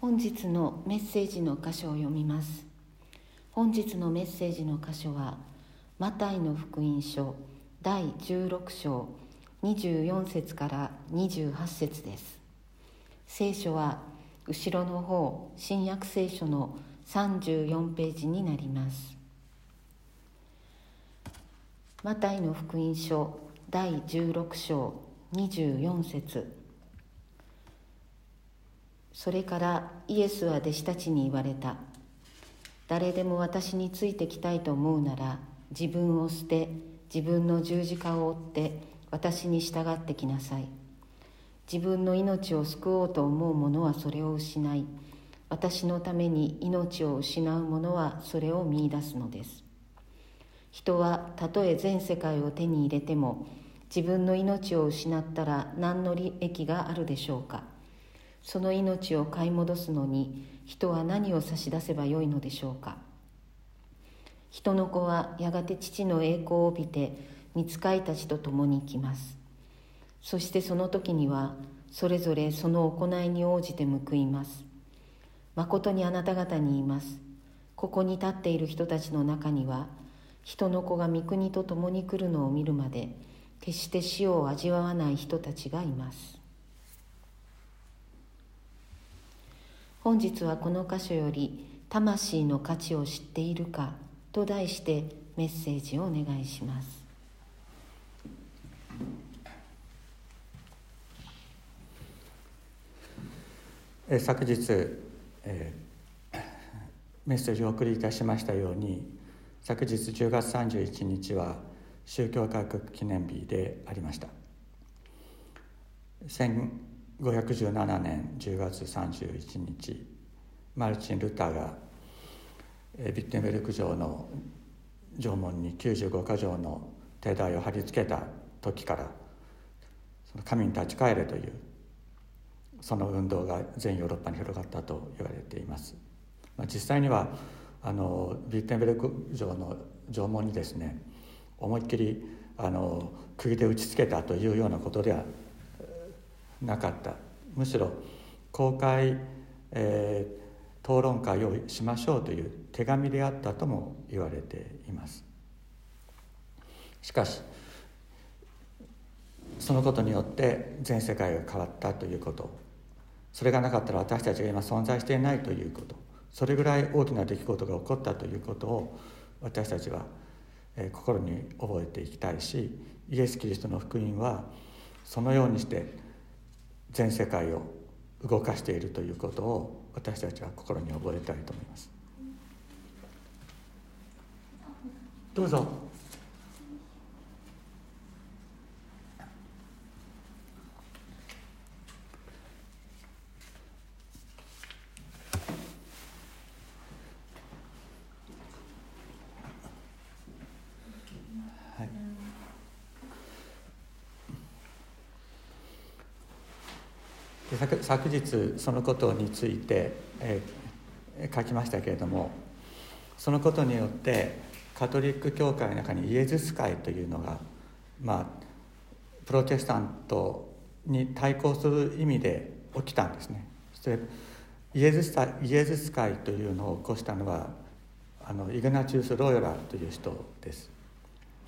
本日のメッセージの箇所を読みます。本日のメッセージの箇所はマタイの福音書第16章24節から28節です。聖書は後ろの方新約聖書の34ページになります。マタイの福音書第16章24節。それからイエスは弟子たちに言われた。誰でも私についてきたいと思うなら自分を捨て自分の十字架を追って私に従ってきなさい。自分の命を救おうと思う者はそれを失い私のために命を失う者はそれを見いだすのです。人はたとえ全世界を手に入れても自分の命を失ったら何の利益があるでしょうか。その命を買い戻すのに人は何を差し出せばよいのでしょうか。人の子はやがて父の栄光を帯びて御使いたちと共に来ます。そしてその時にはそれぞれその行いに応じて報います。まことにあなた方に言います。ここに立っている人たちの中には人の子が御国と共に来るのを見るまで決して死を味わわない人たちがいます。本日はこの箇所より「魂の価値を知っているか」と題してメッセージをお願いします。昨日、えー、メッセージをお送りいたしましたように昨日10月31日は宗教改革記念日でありました。517年10月31日マルチン・ルターがビッテンベルク城の城門に95か条の手台を貼り付けた時からその神に立ち返れというその運動が全ヨーロッパに広がったと言われています、まあ、実際にはあのビッテンベルク城の城門にですね思いっきりあの釘で打ちつけたというようなことではなかった。むしろ公開、えー、討論会をしましょうという手紙であったとも言われています。しかしそのことによって全世界が変わったということ。それがなかったら私たちが今存在していないということ。それぐらい大きな出来事が起こったということを私たちは心に覚えていきたいしイエス・キリストの福音はそのようにして全世界を動かしているということを私たちは心に覚えたいと思います。どうぞ。昨日そのことについて、えー、書きましたけれどもそのことによってカトリック教会の中にイエズス会というのがまあプロテスタントに対抗する意味で起きたんですね。そしてイエズスイエズス会というのを起こしたのはあのイグナチウス・ロヨラという人です。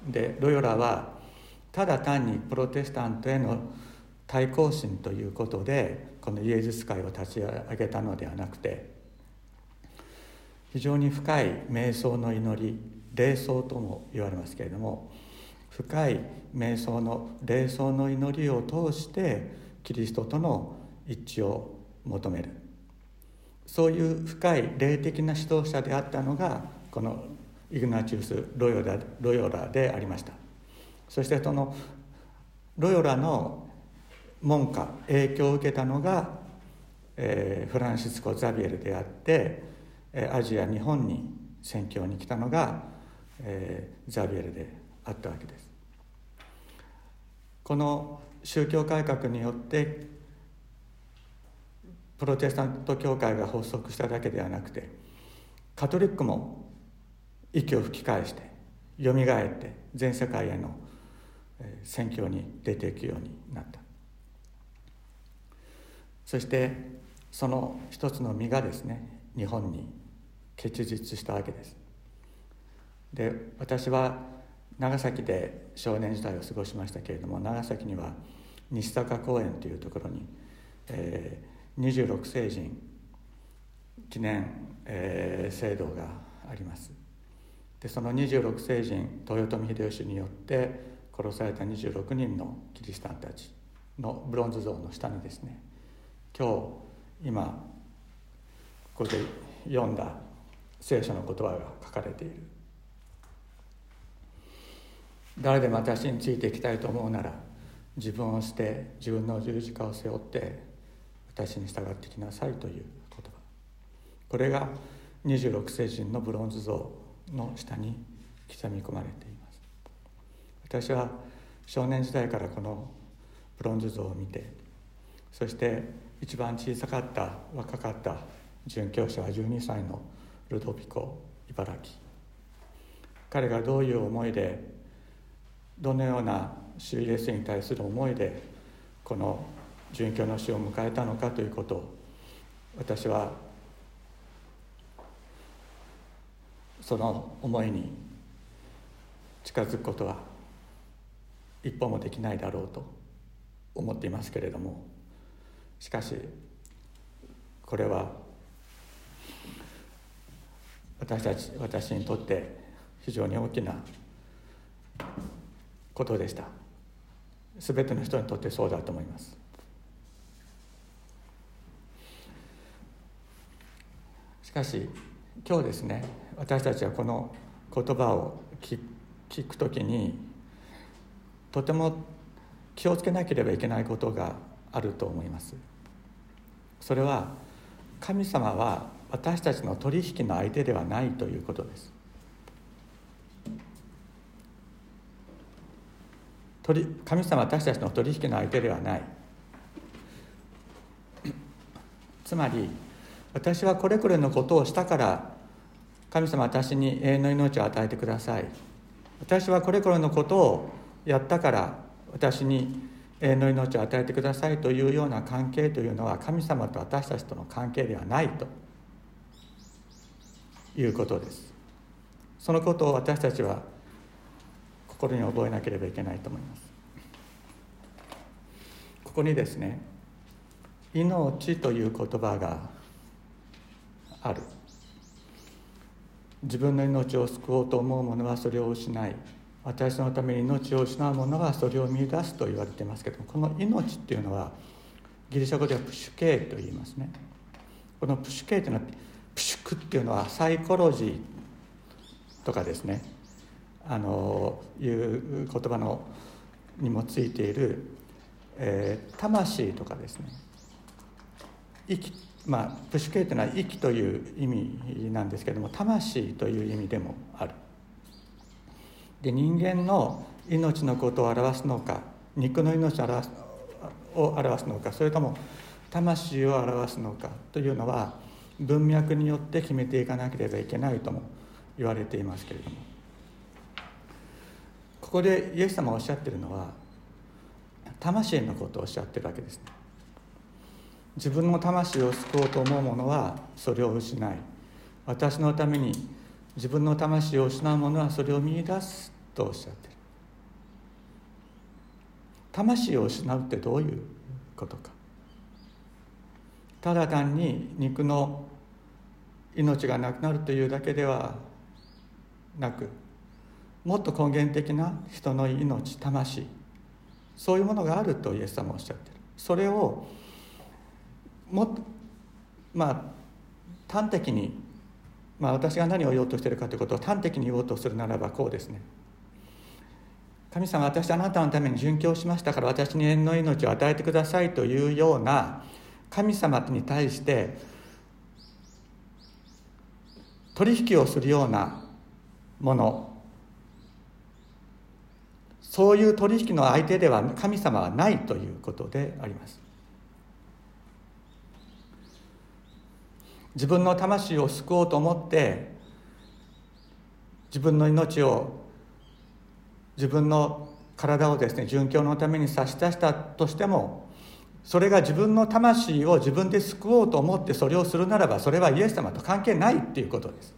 でロヨラはただ単にプロテスタントへの対抗心ということでこのイエズス会を立ち上げたのではなくて非常に深い瞑想の祈り霊想とも言われますけれども深い瞑想の霊想の祈りを通してキリストとの一致を求める。そういう深い霊的な指導者であったのがこのイグナチウス・ロヨラロヨラでありました。そしてそのロヨラの門下影響を受けたのが、えー、フランシスコ・ザビエルであって、えー、アジア日本に宣教に来たのが、えー、ザビエルであったわけです。この宗教改革によってプロテスタント教会が発足しただけではなくてカトリックも息を吹き返してよみがえって全世界への宣教に出ていくようになった。そしてその一つの実がですね日本に結実したわけです。で私は長崎で少年時代を過ごしましたけれども長崎には西坂公園というところに、えー、26世人記念、えー、制度があります。でその26世人豊臣秀吉によって殺された26人のキリシタンたちのブロンズ像の下にですね今日今ここで読んだ聖書の言葉が書かれている。誰でも私についていきたいと思うなら自分を捨て自分の十字架を背負って私に従ってきなさいという言葉。これが26世人のブロンズ像の下に刻み込まれています。私は少年時代からこのブロンズ像を見てそして一番小さかった若かった殉教者は12歳のルドビコ茨城。彼がどういう思いでどのような主イエスに対する思いでこの殉教の死を迎えたのかということを私はその思いに近づくことは一歩もできないだろうと思っていますけれどもしかしこれは私たち私にとって非常に大きなことでした。全ての人にとってそうだと思います。しかし今日ですね私たちはこの言葉を聞くときにとても気をつけなければいけないことがあると思います。それは神様は私たちの取引の相手ではないということです。神様は私たちの取引の相手ではない。つまり私はこれこれのことをしたから神様私に永遠の命を与えてください。私はこれこれのことをやったから私に永遠の命を与えてくださいというような関係というのは神様と私たちとの関係ではないと。いうことです。そのことを私たちは心に覚えなければいけないと思います。ここにですね「命」という言葉がある。自分の命を救おうと思う者はそれを失い私のために命を失う者はそれを見出すと言われてますけどこの命っていうのはギリシャ語ではプシュケーと言いますね。このプシュケーというのはプシュクっていうのはサイコロジーとかですね。あのいう言葉のにもついている、えー、魂とかですね。息まあプシュケイというのは息という意味なんですけども魂という意味でもある。で人間の命のことを表すのか肉の命を表すを表すのかそれとも魂を表すのかというのは文脈によって決めていかなければいけないとも言われていますけれども。ここでイエス様がおっしゃってるのは魂のことをおっしゃってるわけですね。自分の魂を救おうと思う者はそれを失い私のために自分の魂を失う者はそれを見出すとおっしゃってる。魂を失うってどういうことか。ただ単に肉の命がなくなるというだけではなくもっと根源的な人の命魂そういうものがあるとイエス様はおっしゃってる。それをもっとまあ端的に、まあ、私が何を言おうとしているかということを端的に言おうとするならばこうですね。神様私あなたのために殉教しましたから私に縁の命を与えてくださいというような神様に対して取引をするようなもの。そういう取引の相手では神様はないということであります。自分の魂を救おうと思って自分の命を自分の体をですね殉教のために差し出したとしてもそれが自分の魂を自分で救おうと思ってそれをするならばそれはイエス様と関係ないっていうことです。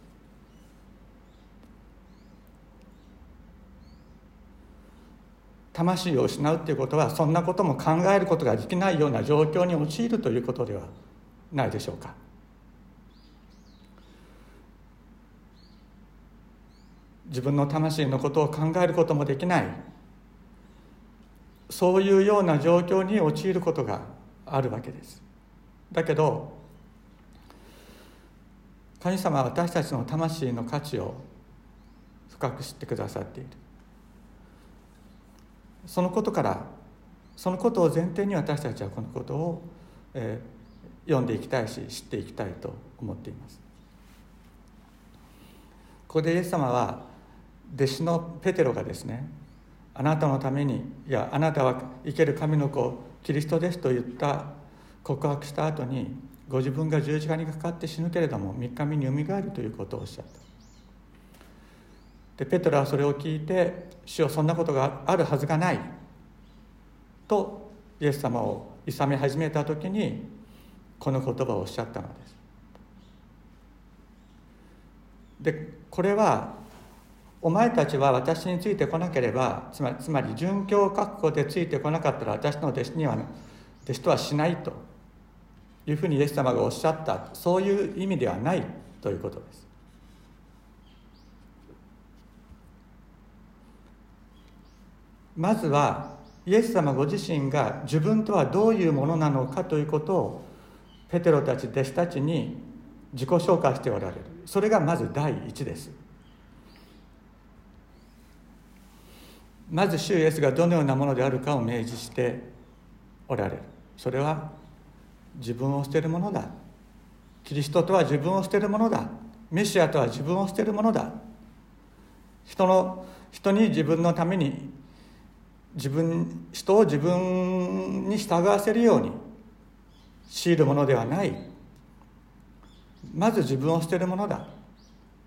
魂を失うっていうことはそんなことも考えることができないような状況に陥るということではないでしょうか。自分の魂のことを考えることもできない。そういうような状況に陥ることがあるわけです。だけど神様は私たちの魂の価値を深く知ってくださっている。そのことからそのことを前提に私たちはこのことを、えー、読んでいきたいし知っていきたいと思っています。ここでイエス様は弟子のペテロがですねあなたのためにいやあなたは生ける神の子キリストですと言った告白した後にご自分が十字架にかかって死ぬけれども3日目によみがえるということをおっしゃったでペトロはそれを聞いて「主よそんなことがあるはずがない」とイエス様を諌め始めた時にこの言葉をおっしゃったのです。でこれはお前たちは私についてこなければつまりつまり殉教覚悟でついてこなかったら私の弟子には弟子とはしないというふうにイエス様がおっしゃった。そういう意味ではないということです。まずはイエス様ご自身が自分とはどういうものなのかということをペテロたち弟子たちに自己紹介しておられる。それがまず第一です。まず主イエスがどのようなものであるかを明示しておられる。それは自分を捨てるものだ。キリストとは自分を捨てるものだ。メシアとは自分を捨てるものだ。人の人に自分のために自分人を自分に従わせるように強いるものではない。まず自分を捨てるものだ。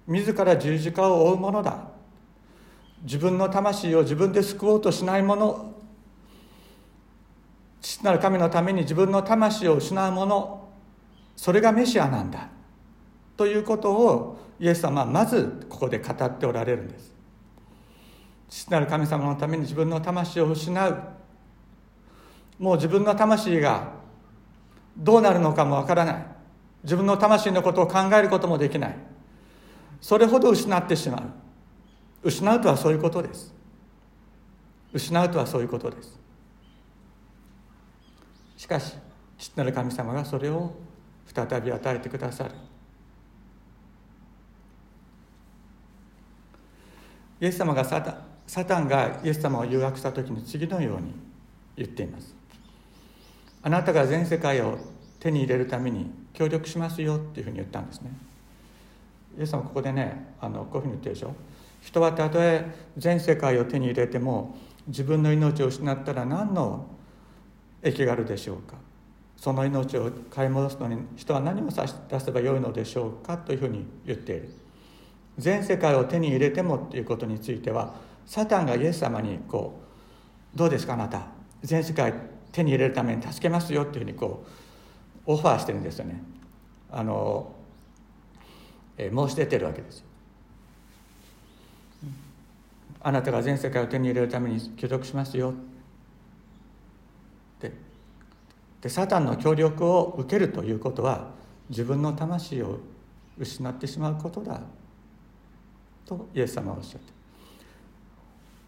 自ら十字架を負うものだ。自分の魂を自分で救おうとしないもの父なる神のために自分の魂を失うものそれがメシアなんだということをイエス様はまずここで語っておられるんです。父なる神様のために自分の魂を失う。もう自分の魂がどうなるのかもわからない。自分の魂のことを考えることもできない。それほど失ってしまう。失うとはそういうことです。失うとはそういうことです。しかし父なる神様がそれを再び与えてくださる。イエス様がサタサタンがイエス様を誘惑した時に次のように言っています。あなたが全世界を手に入れるために協力しますよっていうふうに言ったんですね。イエス様ここでねあのこういうふうに言ってるでしょ。人はたとえ全世界を手に入れても自分の命を失ったら何の益があるでしょうか。その命を買い戻すのに人は何を差し出せばよいのでしょうかというふうに言っている。全世界を手に入れてもということについてはサタンがイエス様にこう「どうですかあなた。全世界手に入れるために助けますよ」っていうふうにこうオファーしてるんですよね。あの、え申し出てるわけですあなたが全世界を手に入れるために協力しますよ。ででサタンの協力を受けるということは自分の魂を失ってしまうことだとイエス様はおっしゃって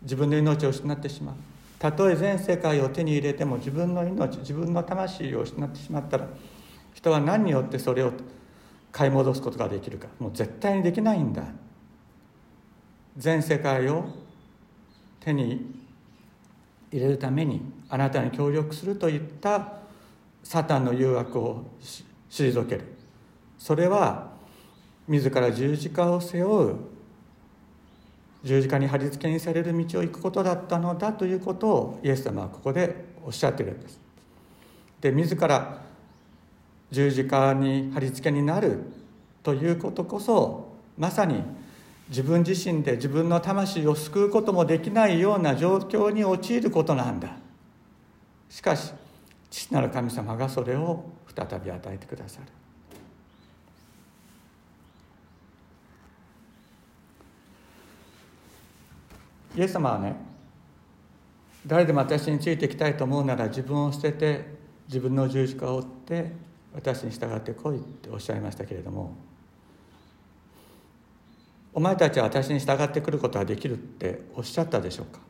自分の命を失ってしまう。たとえ全世界を手に入れても自分の命自分の魂を失ってしまったら人は何によってそれを買い戻すことができるか。もう絶対にできないんだ。全世界を手に入れるためにあなたに協力するといったサタンの誘惑を退けるそれは自ら十字架を背負う十字架に貼り付けにされる道を行くことだったのだということをイエス様はここでおっしゃってるんです。で自ら十字架に貼り付けになるということこそまさに自分自身で自分の魂を救うこともできないような状況に陥ることなんだ。しかし父なる神様がそれを再び与えてくださる。イエス様はね誰でも私についていきたいと思うなら自分を捨てて自分の十字架を追って私に従ってこいっておっしゃいましたけれどもお前たちは私に従ってくることができるっておっしゃったでしょうか？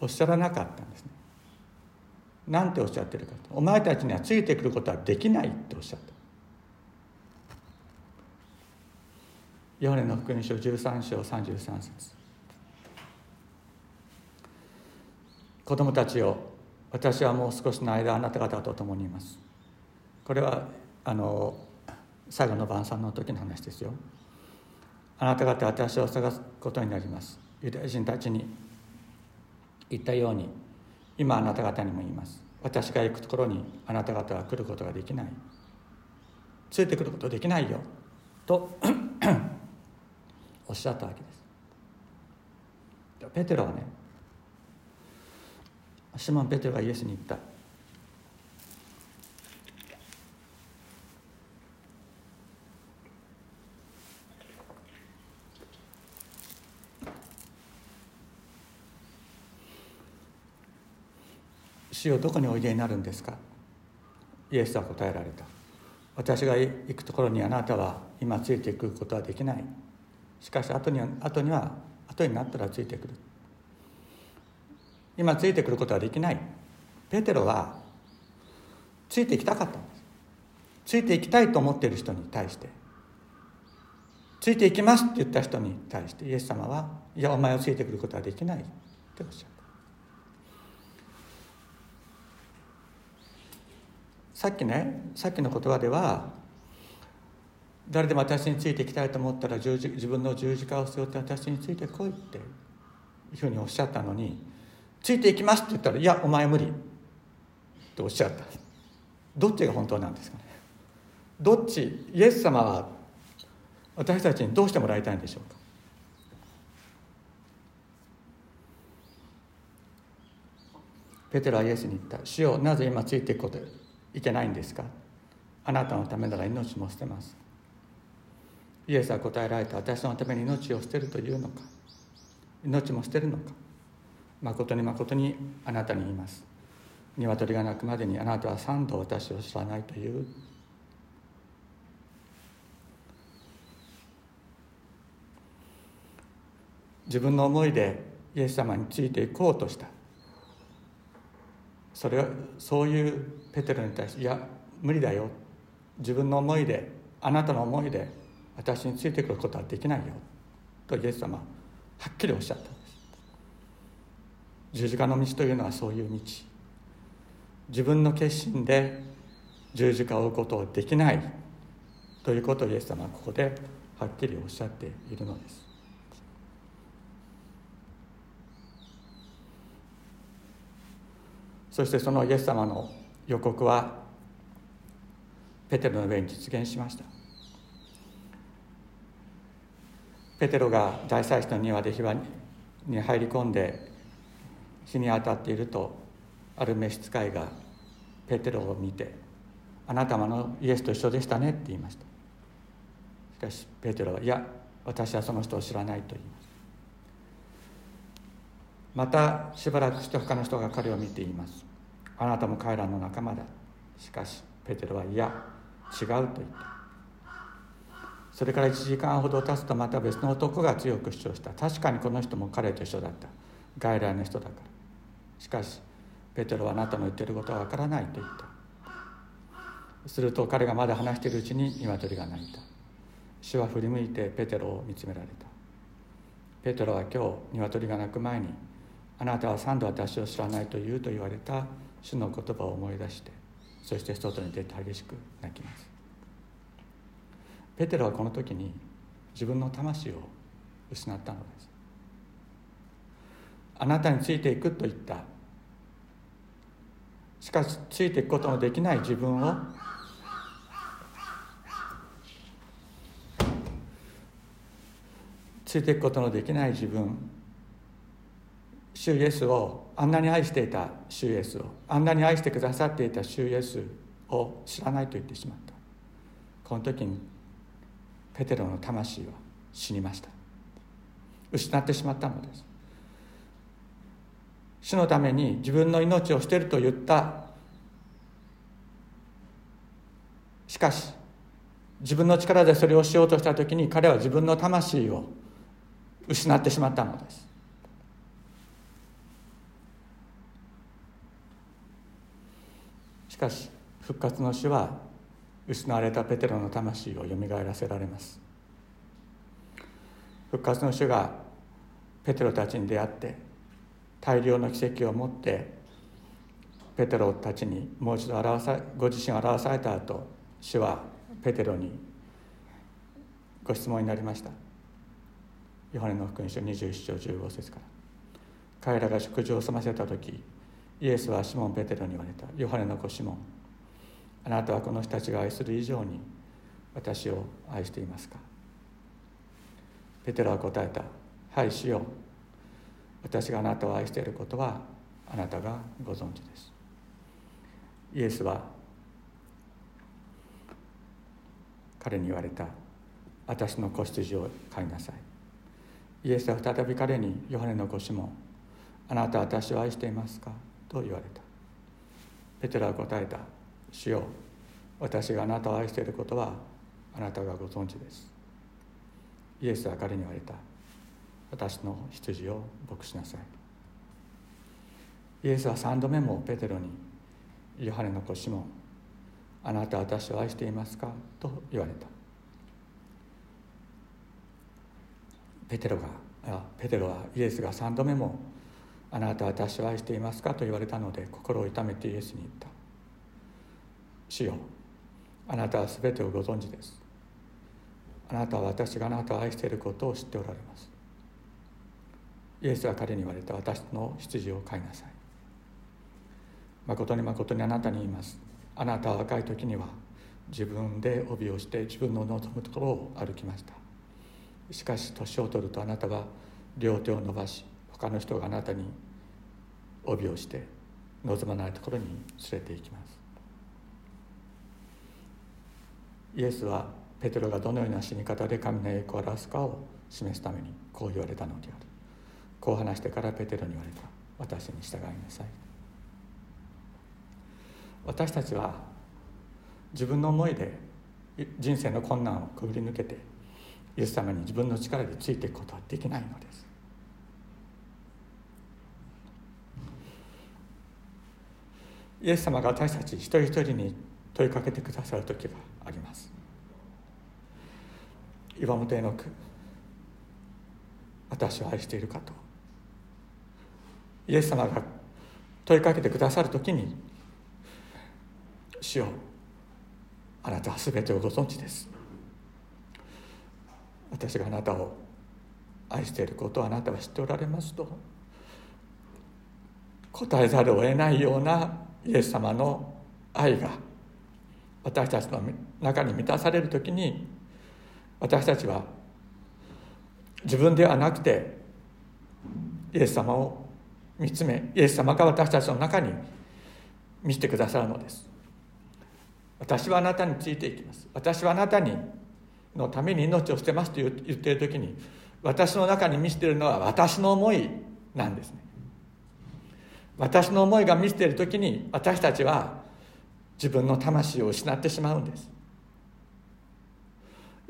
おっしゃらなかったんですね。なんておっしゃってるかとお前たちにはついてくることはできないっておっしゃった。ヨハネの福音書13章33節。子供たちを私はもう少しの間あなた方と共にいます。これはあの最後の晩餐の時の話ですよ。あなた方は私を探すことになります。ユダヤ人たちに言ったように今あなた方にも言います。私が行くところにあなた方は来ることができない。ついてくることできないよ。と おっしゃったわけです。ペテロはねシモン・ペテロがイエスに言った。主をどこにおいでになるんですか？イエスは答えられた。私が行くところにあなたは今ついていくことはできない。しかし後には後には後になったらついてくる。今ついてくることはできない。ペテロはついていきたかったんです。ついていきたいと思っている人に対して。ついていきますって言った人に対してイエス様はいやお前をついてくることはできないっておっしゃるさっきねさっきの言葉では誰でも私についていきたいと思ったら十字自分の十字架を背負って私についてこいっていうふうにおっしゃったのについていきますって言ったらいやお前無理っておっしゃった。どっちが本当なんですかね。どっちイエス様は私たちにどうしてもらいたいんでしょうか。ペテロはイエスに言った「主よなぜ今ついていくこといけないんですか？あなたのためなら命も捨てます。イエスは答えられた私のために命を捨てるというのか？命も捨てるのか？誠に誠にあなたに言います。鶏が鳴くまでにあなたは三度私を知らないという。自分の思いでイエス様についていこうとした。それはそういうペテロに対して「いや無理だよ。自分の思いであなたの思いで私についてくることはできないよ」とイエス様はっきりおっしゃったんです。十字架の道というのはそういう道。自分の決心で十字架を追うことはできない。ということをイエス様はここではっきりおっしゃっているのです。そしてそのイエス様の予告はペテロの上に実現しました。ペテロが大祭司の庭で火に入り込んで日に当たっているとある召使いがペテロを見て「あなたのイエスと一緒でしたね」って言いました。しかしペテロは「いや私はその人を知らない」と言います。またしばらくして他の人が彼を見ています。あなたも彼らの仲間だ。しかしペテロはいや違うと言った。それから1時間ほど経つとまた別の男が強く主張した。確かにこの人も彼と一緒だった。外来の人だから。しかしペテロはあなたの言ってることはわからないと言った。すると彼がまだ話しているうちに鶏が鳴いた。主は振り向いてペテロを見つめられた。ペテロは今日鶏が鳴く前にあなたは三度私を知らないと言うと言われた主の言葉を思い出してそして外に出て激しく泣きます。ペテロはこの時に自分の魂を失ったのです。あなたについていくと言った。しかしついていくことのできない自分をついていくことのできない自分主イエスをあんなに愛していた主イエスをあんなに愛してくださっていた主イエスを知らないと言ってしまった。この時にペテロの魂は死にました。失ってしまったのです。主のために自分の命を捨てると言った。しかし自分の力でそれをしようとした時に彼は自分の魂を失ってしまったのです。かし復活の主は失われたペテロの魂をよみがえらせられます。復活の主がペテロたちに出会って大量の奇跡を持ってペテロたちにもう一度表さご自身を表された後主はペテロにご質問になりました。ヨハネの福音書21章15節から。彼らが食事を済ませた時イエスはシモン・ペテロに言われた。ヨハネの子シモンあなたはこの人たちが愛する以上に私を愛していますか？ペテロは答えた。はいしよう。私があなたを愛していることはあなたがご存知です。イエスは彼に言われた。私の子羊を飼いなさい。イエスは再び彼にヨハネの子シモンあなたは私を愛していますか？と言われた。ペテロは答えた。主よ私があなたを愛していることはあなたがご存知です。イエスは彼に言われた。私の羊を牧しなさい。イエスは三度目もペテロにヨハネの子シモンあなたは私を愛していますかと言われた。ペテロがあペテロはイエスが三度目もあなたは私を愛していますか？と言われたので心を痛めてイエスに言った主よあなたは全てをご存知です。あなたは私があなたを愛していることを知っておられます。イエスは彼に言われた私の羊を飼いなさい誠に誠にあなたに言います。あなたは若い時には自分で帯をして自分の望むところを歩きました。しかし年を取るとあなたは両手を伸ばし他の人があなたに帯をして望まないところに連れて行きます。イエスはペテロがどのような死に方で神の栄光を表すかを示すためにこう言われたのである。こう話してからペテロに言われた。私に従いなさい。私たちは自分の思いで人生の困難をくぐり抜けてイエス様に自分の力でついていくことはできないのです。イエス様が私たち一人一人に問いかけてくださる時があります。岩本絵の句私を愛しているかと。イエス様が問いかけてくださる時に「主よあなたは全てをご存知です」私があなたを愛していることをあなたは知っておられますと答えざるを得ないようなイエス様の愛が私たちの中に満たされる時に私たちは自分ではなくてイエス様を見つめイエス様が私たちの中に見せてくださるのです。私はあなたについていきます。私はあなたにのために命を捨てますと言っている時に私の中に見せているのは私の思いなんですね。私の思いが見せている時に私たちは自分の魂を失ってしまうんです。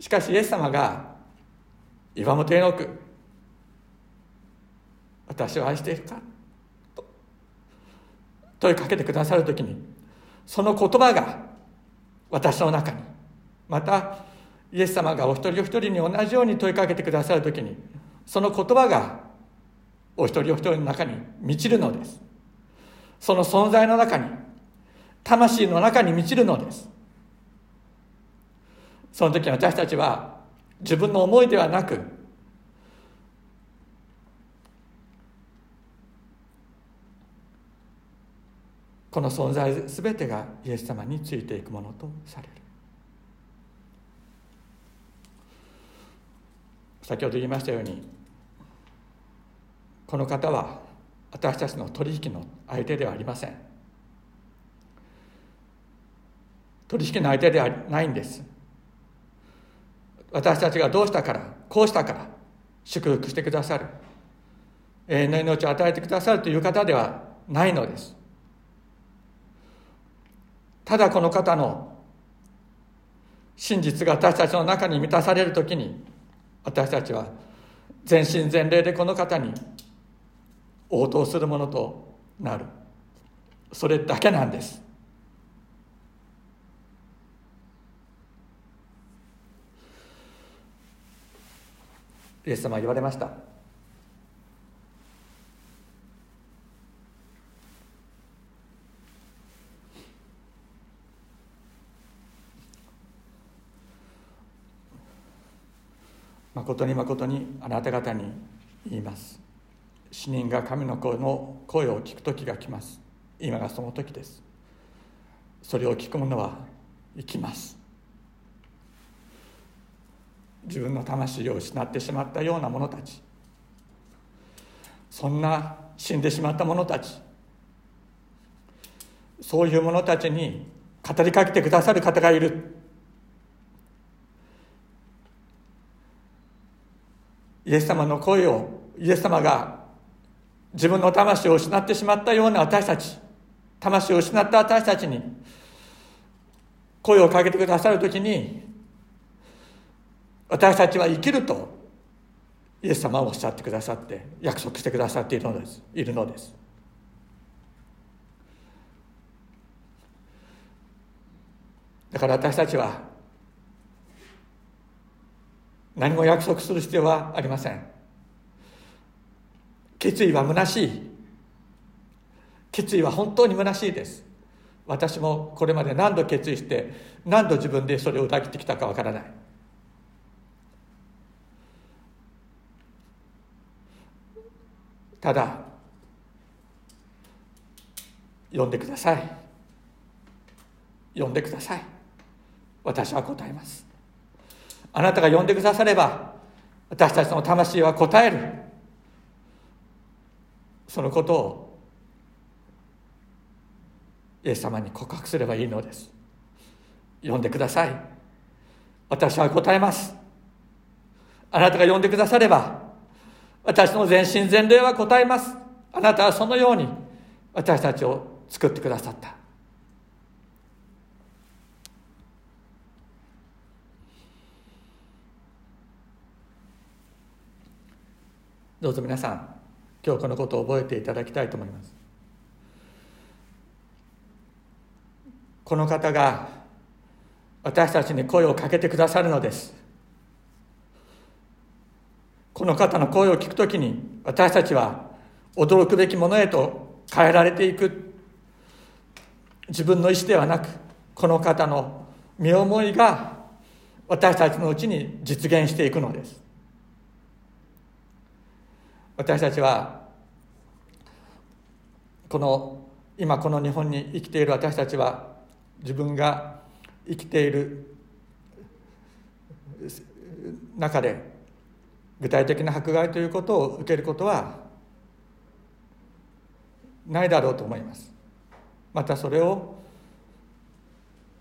しかしイエス様が岩本絵の句私を愛しているかと問いかけてくださる時にその言葉が私の中にまたイエス様がお一人お一人に同じように問いかけてくださる時にその言葉がお一人お一人の中に満ちるのです。その存在の中に魂の中に満ちるのです。その時私たちは自分の思いではなくこの存在全てがイエス様についていくものとされる。先ほど言いましたようにこの方は私たちの取引の相手ではありません。取引の相手ではないんです。私たちがどうしたからこうしたから祝福してくださる。永遠の命を与えてくださるという方ではないのです。ただこの方の真実が私たちの中に満たされる時に私たちは全身全霊でこの方に応答するものとなる。それだけなんです。イエス様は言われました。誠に誠にあなた方に言います。死人が神の声の声を聞く時が来ます。今がその時です。それを聞く者は生きます。自分の魂を失ってしまったような者たち。そんな死んでしまった者たち。そういう者たちに語りかけてくださる方がいる。イエス様の声をイエス様が自分の魂を失ってしまったような私たち魂を失った私たちに声をかけてくださる時に私たちは生きるとイエス様はおっしゃってくださって約束してくださっているのですいるのです。だから私たちは何も約束する必要はありません。決意は虚しい。決意は本当に虚しいです。私もこれまで何度決意して何度自分でそれを裏切ってきたかわからない。ただ呼んでください。呼んでください。私は答えます。あなたが呼んでくだされば私たちの魂は答える。そのことをイエス様に告白すればいいのです。呼んでください。私は答えます。あなたが呼んでくだされば私の全身全霊は答えます。あなたはそのように私たちを作ってくださった。どうぞ皆さん今日このことを覚えていただきたいと思います。この方が私たちに声をかけてくださるのです。この方の声を聞くときに私たちは驚くべきものへと変えられていく。自分の意思ではなくこの方の身思いが私たちのうちに実現していくのです。私たちはこの今この日本に生きている私たちは自分が生きている中で具体的な迫害ということを受けることはないだろうと思います。またそれを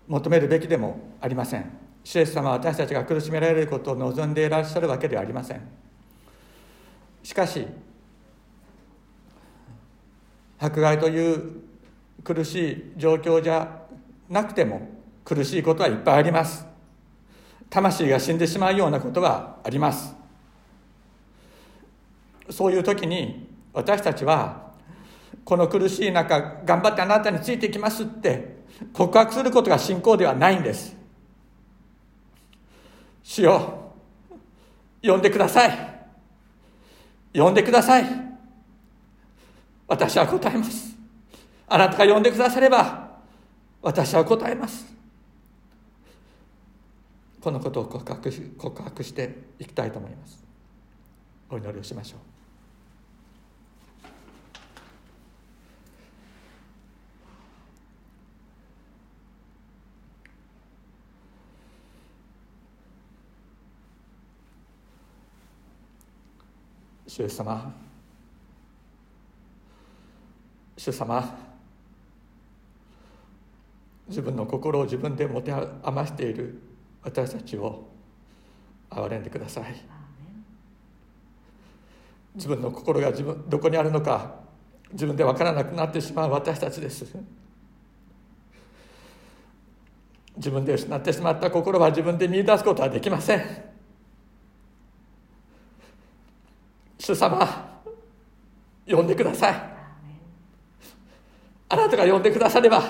求めるべきでもありません。主イエス様は私たちが苦しめられることを望んでいらっしゃるわけではありません。しかし迫害という苦しい状況じゃなくても苦しいことはいっぱいあります。魂が死んでしまうようなことがあります。そういう時に私たちはこの苦しい中頑張ってあなたについていきますって告白することが信仰ではないんです。主よ呼んでください。呼んでください。私は答えます。あなたが呼んでくだされば私は答えます。このことを告白し告白していきたいと思います。お祈りをしましょう。主様。主様。自分の心を自分で持て余している私たちを憐れんでください。自分の心が自分どこにあるのか自分で分からなくなってしまう私たちです。自分で失ってしまった心は自分で見出すことはできません主様呼んでください。あなたが呼んでくだされば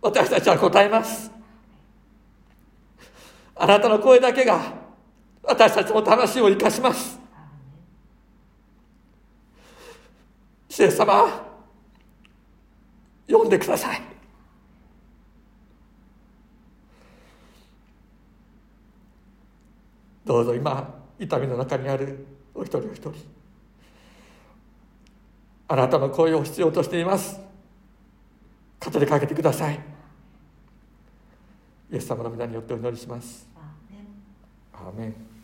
私たちは答えます。あなたの声だけが私たちの魂を生かします。主イエス様呼んでください。どうぞ今痛みの中にあるお一人お一人。あなたの声を必要としています。語りかけてください。イエス様の皆によってお祈りします。アーメン